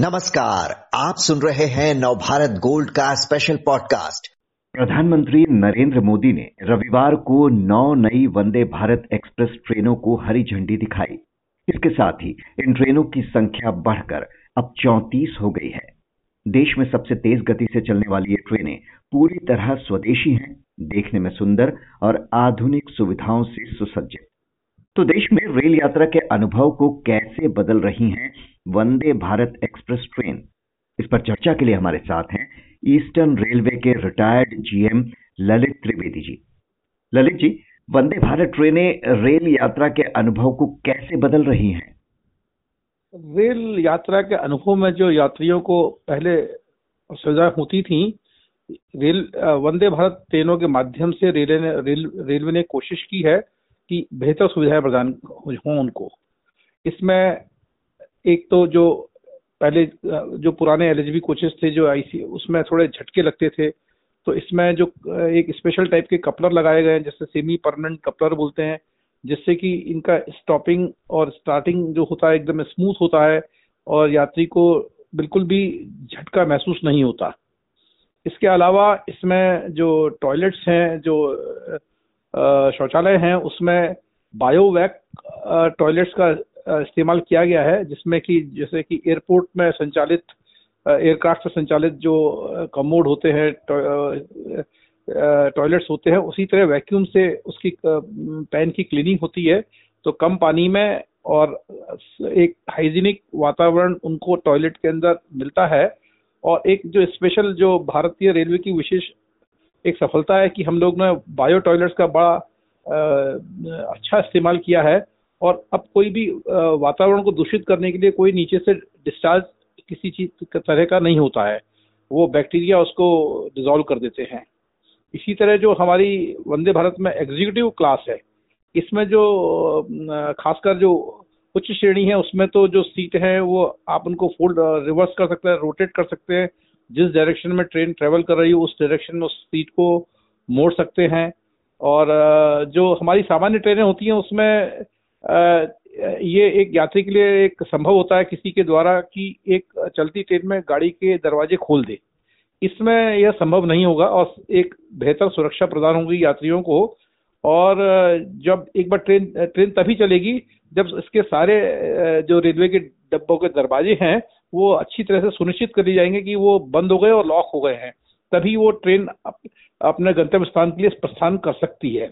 नमस्कार, आप सुन रहे हैं नवभारत गोल्ड का स्पेशल पॉडकास्ट प्रधानमंत्री नरेंद्र मोदी ने रविवार को नौ नई वंदे भारत एक्सप्रेस ट्रेनों को हरी झंडी दिखाई। इसके साथ ही इन ट्रेनों की संख्या बढ़कर अब चौंतीस हो गई है। देश में सबसे तेज गति से चलने वाली ये ट्रेनें पूरी तरह स्वदेशी हैं, देखने में सुंदर और आधुनिक सुविधाओं से सुसज्जित। तो देश में रेल यात्रा के अनुभव को कैसे बदल रही हैं वंदे भारत एक्सप्रेस ट्रेन? इस पर चर्चा के लिए हमारे साथ हैं ईस्टर्न रेलवे के रिटायर्ड जीएम ललित त्रिवेदी जी। ललित जी, वंदे भारत ट्रेनें रेल यात्रा के अनुभव को कैसे बदल रही हैं? रेल यात्रा के अनुभव में जो यात्रियों को पहले सुविधा होती थी, रेल वंदे भारत ट्रेनों के माध्यम से रेलवे ने, रेल, रेलवे ने कोशिश की है कि बेहतर सुविधाएँ प्रदान हों उनको। इसमें एक तो जो पहले, जो पुराने एल कोचेस थे, जो आईसी उसमें थोड़े झटके लगते थे तो इसमें जो, एक स्पेशल टाइप के कपलर लगाए गए हैं, जैसे सेमी परमानेंट कपलर बोलते हैं, जिससे कि इनका स्टॉपिंग और स्टार्टिंग जो होता है, एकदम स्मूथ होता है, और यात्री को बिल्कुल भी झटका महसूस नहीं होता। इसके अलावा इसमें जो टॉयलेट्स हैं, जो शौचालय हैं, उसमें बायोवैक टॉयलेट्स का इस्तेमाल किया गया है, जिसमें कि, जैसे कि एयरपोर्ट में संचालित एयरक्राफ्ट से संचालित जो कमोड होते हैं टॉयलेट्स होते हैं, उसी तरह वैक्यूम से उसकी पैन की क्लीनिंग होती है तो कम पानी में और एक हाइजीनिक वातावरण उनको टॉयलेट के अंदर मिलता है, और एक जो स्पेशल जो भारतीय रेलवे की विशेष एक सफलता है कि हम लोग ने बायो टॉयलेट्स का बड़ा आ, अच्छा इस्तेमाल किया है और अब कोई भी वातावरण को दूषित करने के लिए कोई नीचे से डिस्चार्ज किसी चीज़ तरह का नहीं होता है। वो बैक्टीरिया उसको डिजोल्व कर देते हैं। इसी तरह जो हमारी वंदे भारत में एग्जीक्यूटिव क्लास है इसमें जो खासकर जो उच्च श्रेणी है उसमें तो जो सीट है वो आप उनको फोल्ड रिवर्स कर सकते हैं रोटेट कर सकते हैं। जिस डायरेक्शन में ट्रेन ट्रेवल कर रही हो, उस डायरेक्शन में उस सीट को मोड़ सकते हैं। और जो हमारी सामान्य ट्रेनें होती हैं, उसमें ये एक यात्री के लिए एक संभव होता है किसी के द्वारा कि एक चलती ट्रेन में गाड़ी के दरवाजे खोल दे। इसमें यह संभव नहीं होगा और एक बेहतर सुरक्षा प्रदान होगी यात्रियों को। और, जब एक बार ट्रेन ट्रेन तभी चलेगी जब इसके सारे जो रेलवे के डब्बों के दरवाजे हैं वो अच्छी तरह से सुनिश्चित कर ली जाएँगे कि वो बंद हो गए और लॉक हो गए हैं। तभी वो ट्रेन अपने गंतव्य स्थान के लिए प्रस्थान कर सकती है।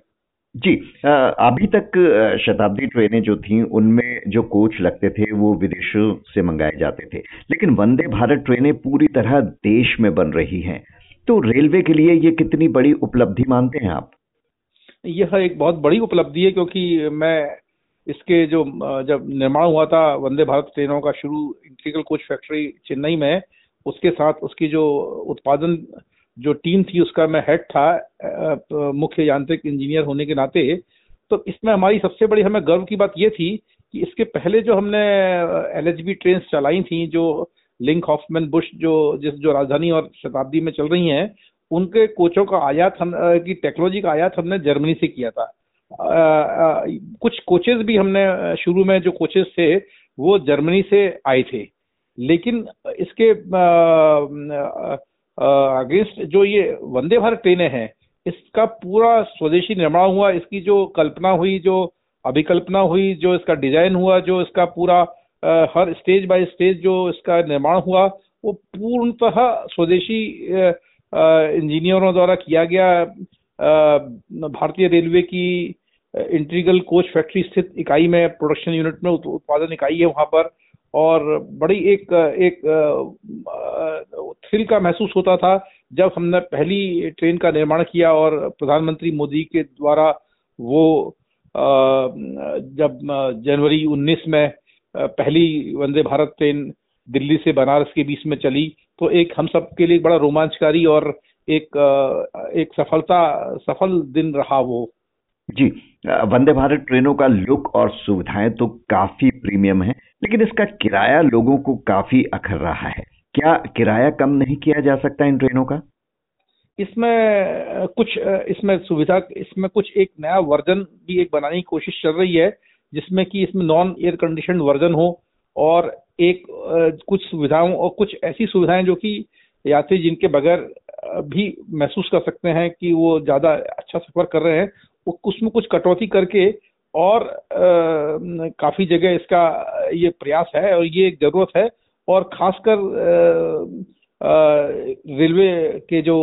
जी अभी तक शताब्दी ट्रेनें जो थी उनमें जो कोच लगते थे वो विदेशों से मंगाए जाते थे। लेकिन वंदे भारत ट्रेनें पूरी तरह देश में बन रही हैं। तो रेलवे के लिए ये कितनी बड़ी उपलब्धि मानते हैं आप? यह एक बहुत बड़ी उपलब्धि है क्योंकि मैं इसके जो जब निर्माण हुआ था, वंदे भारत ट्रेनों का शुरू, इंटीग्रल कोच फैक्ट्री चेन्नई में, उसके साथ उसकी जो उत्पादन, जो टीम थी, उसका मैं हेड था मुख्य यांत्रिक इंजीनियर होने के नाते तो इसमें हमारी सबसे बड़ी हमें गर्व की बात ये थी कि इसके पहले जो हमने एल एच बी ट्रेन चलाई थी, जो लिंक हॉफमैन बुश जो, जिस, जो राजधानी और शताब्दी में चल रही हैं, उनके कोचों का आयात हम की टेक्नोलॉजी का आयात हमने जर्मनी से किया था। कुछ कोचेज भी हमने शुरू में जो कोचेज थे वो जर्मनी से आए थे। लेकिन इसके अगेंस्ट जो ये वंदे भारत ट्रेनें हैं इसका पूरा स्वदेशी निर्माण हुआ इसकी जो कल्पना हुई जो अभिकल्पना हुई जो इसका डिज़ाइन हुआ जो इसका पूरा आ, हर स्टेज बाय स्टेज जो इसका निर्माण हुआ वो पूर्णतः स्वदेशी इंजीनियरों द्वारा किया गया भारतीय रेलवे की इंटीग्रल कोच फैक्ट्री स्थित इकाई में प्रोडक्शन यूनिट में उत्पादन इकाई है वहाँ पर। और बड़ी एक एक थ्रिल का महसूस होता था जब हमने पहली ट्रेन का निर्माण किया और प्रधानमंत्री मोदी के द्वारा वो जब जनवरी 19 में पहली वंदे भारत ट्रेन दिल्ली से बनारस के बीच में चली तो एक हम सब के लिए बड़ा रोमांचकारी और एक एक सफलता, सफल दिन रहा वो। जी वंदे भारत ट्रेनों का लुक और सुविधाएँ तो काफ़ी प्रीमियम है, लेकिन इसका किराया लोगों को काफ़ी अखर रहा है। क्या किराया कम नहीं किया जा सकता इन ट्रेनों का? इसमें कुछ इसमें सुविधा, इसमें कुछ एक नया वर्जन भी एक बनाने की कोशिश चल रही है, जिसमें कि इसमें नॉन एयर कंडीशन वर्जन हो और एक कुछ सुविधाओं और कुछ ऐसी सुविधाएँ जो कि यात्री जिनके बगैर भी महसूस कर सकते हैं कि वो ज़्यादा अच्छा सफ़र कर रहे हैं उसमें कुछ कटौती करके और आ, काफ़ी जगह इसका ये प्रयास है और ये एक ज़रूरत है। और खासकर रेलवे के जो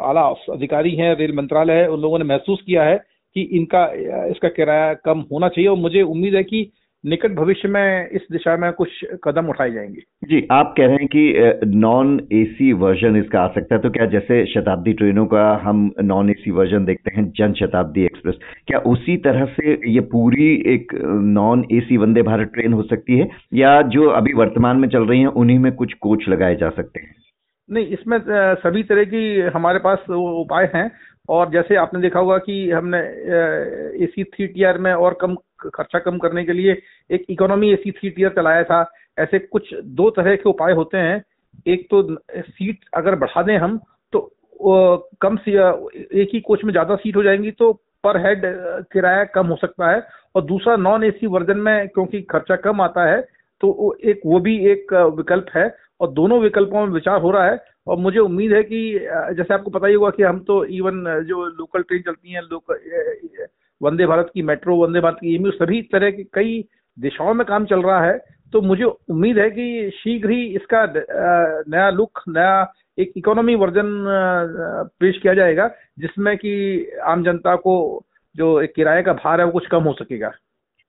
आला अधिकारी हैं रेल मंत्रालय है उन लोगों ने महसूस किया है कि इनका इसका किराया कम होना चाहिए। और मुझे उम्मीद है कि निकट भविष्य में इस दिशा में कुछ कदम उठाए जाएँगे। जी आप कह रहे हैं कि नॉन एसी वर्जन इसका आ सकता है तो क्या जैसे शताब्दी ट्रेनों का हम नॉन एसी वर्जन देखते हैं जन शताब्दी एक्सप्रेस क्या उसी तरह से ये पूरी एक non AC Vande Bharat train हो सकती है या जो अभी वर्तमान में चल रही है उन्हीं में कुछ कोच लगाए जा सकते हैं? नहीं इसमें सभी तरह की हमारे पास उपाय हैं और जैसे आपने देखा होगा कि हमने ए सी थ्री टीयर में और कम खर्चा कम करने के लिए एक इकोनॉमी एसी थ्री टीयर चलाया था। ऐसे कुछ दो तरह के उपाय होते हैं। एक तो सीट अगर बढ़ा दें हम तो कम एक ही कोच में ज़्यादा सीट हो जाएँगी तो पर हेड किराया कम हो सकता है। और दूसरा नॉन एसी वर्जन में क्योंकि खर्चा कम आता है तो एक, वो भी एक विकल्प है। और दोनों विकल्पों में विचार हो रहा है। और मुझे उम्मीद है कि जैसे आपको पता ही होगा कि हम तो इवन जो लोकल ट्रेन चलती हैं लोकल वंदे भारत की मेट्रो, वंदे भारत की एमयू सभी तरह के कई दिशाओं में काम चल रहा है। तो मुझे उम्मीद है कि शीघ्र ही इसका नया लुक, नया एक इकोनॉमी वर्जन पेश किया जाएगा, जिसमें कि आम जनता को जो एक किराए का भार है, वो कुछ कम हो सकेगा।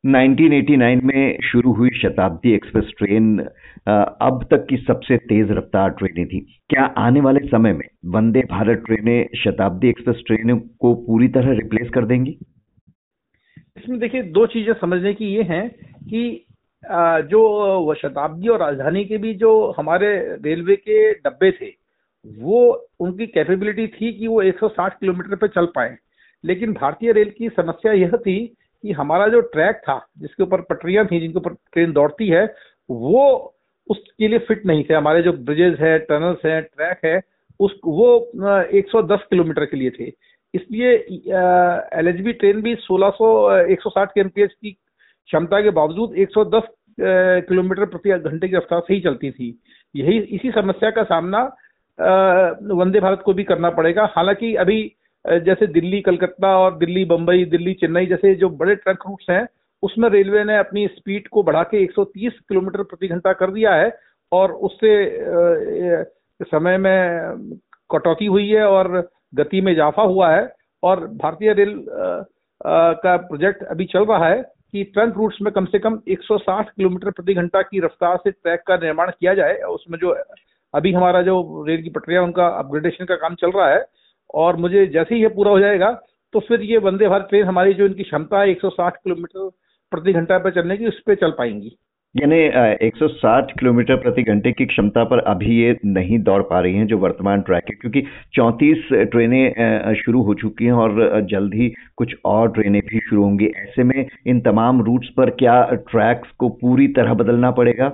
1989 में शुरू हुई शताब्दी एक्सप्रेस ट्रेन अब तक की सबसे तेज रफ्तार ट्रेनें थी। क्या आने वाले समय में वंदे भारत ट्रेनें शताब्दी एक्सप्रेस ट्रेनों को पूरी तरह रिप्लेस कर देंगी? इसमें देखिए, दो चीज़ें समझने की ये हैं कि जो शताब्दी और राजधानी के भी जो हमारे रेलवे के डब्बे थे, वो उनकी कैपेबिलिटी थी कि वो 160 किलोमीटर पे चल पाए। लेकिन भारतीय रेल की समस्या यह थी कि हमारा जो ट्रैक था, जिसके ऊपर पटरियाँ थी, जिनके ऊपर ट्रेन दौड़ती है, वो उसके लिए फिट नहीं थे। हमारे जो ब्रिजेस है टनल्स है ट्रैक है, उस, वो 110 किलोमीटर के लिए थे। इसलिए एल एच ट्रेन भी 1600 160 के एमपीएच की क्षमता के बावजूद 110 किलोमीटर प्रति घंटे की रफ्तार से ही चलती थी। यही, इसी समस्या का सामना वंदे भारत को भी करना पड़ेगा। हालाँकि अभी जैसे दिल्ली, कलकत्ता और दिल्ली बम्बई दिल्ली, चेन्नई जैसे जो बड़े ट्रक रूट्स हैं, उसमें रेलवे ने अपनी स्पीड को बढ़ा के 130 किलोमीटर प्रति घंटा कर दिया है और उससे समय में कटौती हुई है और गति में इजाफा हुआ है और भारतीय रेल का प्रोजेक्ट अभी चल रहा है कि ट्रंक रूट्स में कम से कम 160 किलोमीटर प्रति घंटा की रफ्तार से ट्रैक का निर्माण किया जाए। उसमें जो अभी हमारा जो रेल की पटरिया उनका अपग्रेडेशन का काम चल रहा है और मुझे जैसे ही ये पूरा हो जाएगा तो फिर ये वंदे भारत ट्रेन हमारी जो इनकी क्षमता है 160 किलोमीटर प्रति घंटा पर चलने की, उस पर चल पाएँगी। यानी 160 किलोमीटर प्रति घंटे की क्षमता पर अभी ये नहीं दौड़ पा रही हैं जो वर्तमान ट्रैक है, क्योंकि 34 ट्रेनें शुरू हो चुकी हैं और जल्द ही कुछ और ट्रेनें भी शुरू होंगी। ऐसे में इन तमाम रूट्स पर क्या ट्रैक्स को पूरी तरह बदलना पड़ेगा?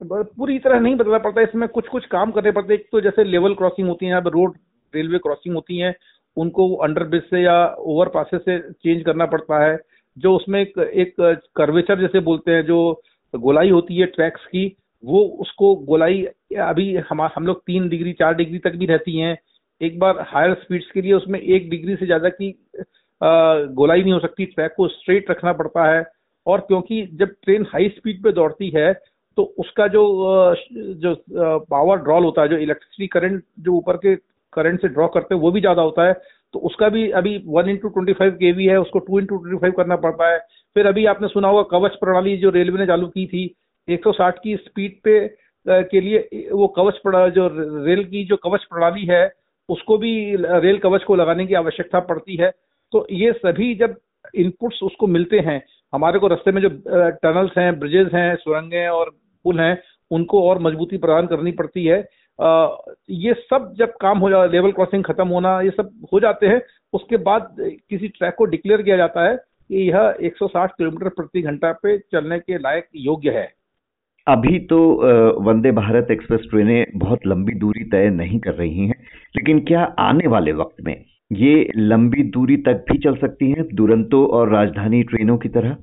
पूरी तरह नहीं बदलना पड़ता। इसमें कुछ कुछ काम करने पड़ते एक तो जैसे लेवल क्रॉसिंग होती है, यहाँ पर रोड, रेलवे क्रॉसिंग होती है, उनको अंडर ब्रिज से या ओवर पासेस से चेंज करना पड़ता है। जो उसमें एक एक कर्वेचर जैसे बोलते हैं, जो गोलाई होती है ट्रैक्स की, वो उसको गोलाई अभी हम हम लोग तीन डिग्री चार डिग्री तक भी रहती हैं। एक बार हायर स्पीड्स के लिए उसमें एक डिग्री से ज़्यादा की गोलाई नहीं हो सकती ट्रैक को स्ट्रेट रखना पड़ता है। और क्योंकि जब ट्रेन हाई स्पीड पे दौड़ती है तो उसका जो जो पावर ड्रॉल होता है, जो इलेक्ट्रिसिटी करंट जो ऊपर के करंट से ड्रॉ करते हैं, वो भी ज़्यादा होता है। तो उसका भी अभी one into twenty five KV we है, उसको टू इंटू ट्वेंटी फाइव करना पड़ता है। फिर अभी आपने सुना होगा कवच प्रणाली जो रेलवे ने चालू की थी 160 की स्पीड पे के लिए, वो कवच जो रेल की जो कवच प्रणाली है, उसको भी रेल कवच को लगाने की आवश्यकता पड़ती है। तो ये सभी जब इनपुट्स उसको मिलते हैं, हमारे को रास्ते में जो टनल्स हैं ब्रिजेस हैं, सुरंगें और पुल हैं, उनको और मजबूती प्रदान करनी पड़ती है। ये सब जब काम हो जाए लेवल क्रॉसिंग खत्म होना ये सब हो जाते हैं उसके बाद किसी ट्रैक को डिक्लेयर किया जाता है कि यह 160 किलोमीटर प्रति घंटा पे चलने के लायक योग्य है। अभी तो वंदे भारत एक्सप्रेस ट्रेनें बहुत लंबी दूरी तय नहीं कर रही हैं लेकिन क्या आने वाले वक्त में ये लंबी दूरी तक भी चल सकती हैं दुरंतो और राजधानी ट्रेनों की तरह?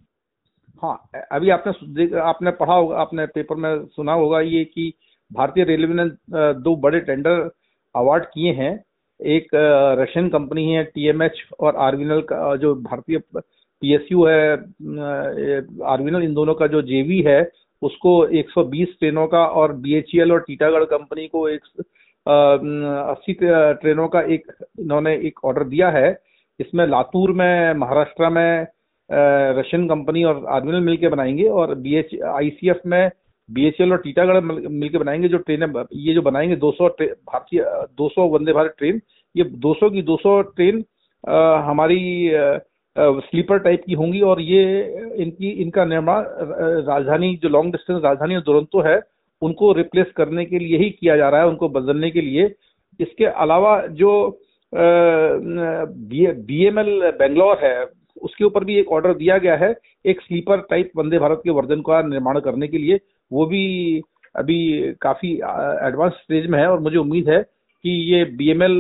हाँ अभी आपने आपने पढ़ा होगा आपने पेपर में सुना होगा ये कि भारतीय रेलवे ने दो बड़े टेंडर अवार्ड किए हैं। एक रशियन कंपनी है, टीएमएच और आरविनल का जो भारतीय पीएसयू है आरविनल इन दोनों का जो जेवी है, उसको 120 ट्रेनों का और बीएचईएल और टीटागढ़ कंपनी को एक अस्सी ट्रेनों का एक, इन्होंने एक ऑर्डर दिया है। इसमें लातूर में, महाराष्ट्र में रशियन कंपनी और आर्मिनल मिलकर बनाएँगे और बी एच आईसीएफ में बीएचएल और टीटागढ़ मिलकर बनाएँगे जो ट्रेनें ये जो बनाएँगे 200 भारतीय 200 वंदे भारत ट्रेन ये 200 की 200 ट्रेन आ, हमारी स्लीपर टाइप की होंगी और ये इनकी इनका निर्माण राजधानी जो लॉन्ग डिस्टेंस राजधानी और दुरंतो है उनको रिप्लेस करने के लिए ही किया जा रहा है उनको बदलने के लिए। इसके अलावा जो बी एम एल बेंगलोर है उसके ऊपर भी एक ऑर्डर दिया गया है एक स्लीपर टाइप वंदे भारत के वर्जन का निर्माण करने के लिए। वो भी अभी काफ़ी एडवांस स्टेज में है और मुझे उम्मीद है कि ये बीएमएल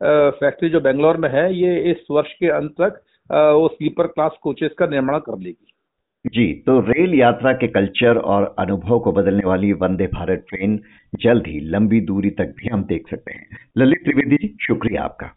फैक्ट्री जो बेंगलोर में है, ये इस वर्ष के अंत तक वो स्लीपर क्लास कोचेस का निर्माण कर लेगी। जी तो रेल यात्रा के कल्चर और अनुभव को बदलने वाली वंदे भारत ट्रेन जल्द ही लंबी दूरी तक भी हम देख सकते हैं। ललित त्रिवेदी जी, शुक्रिया आपका।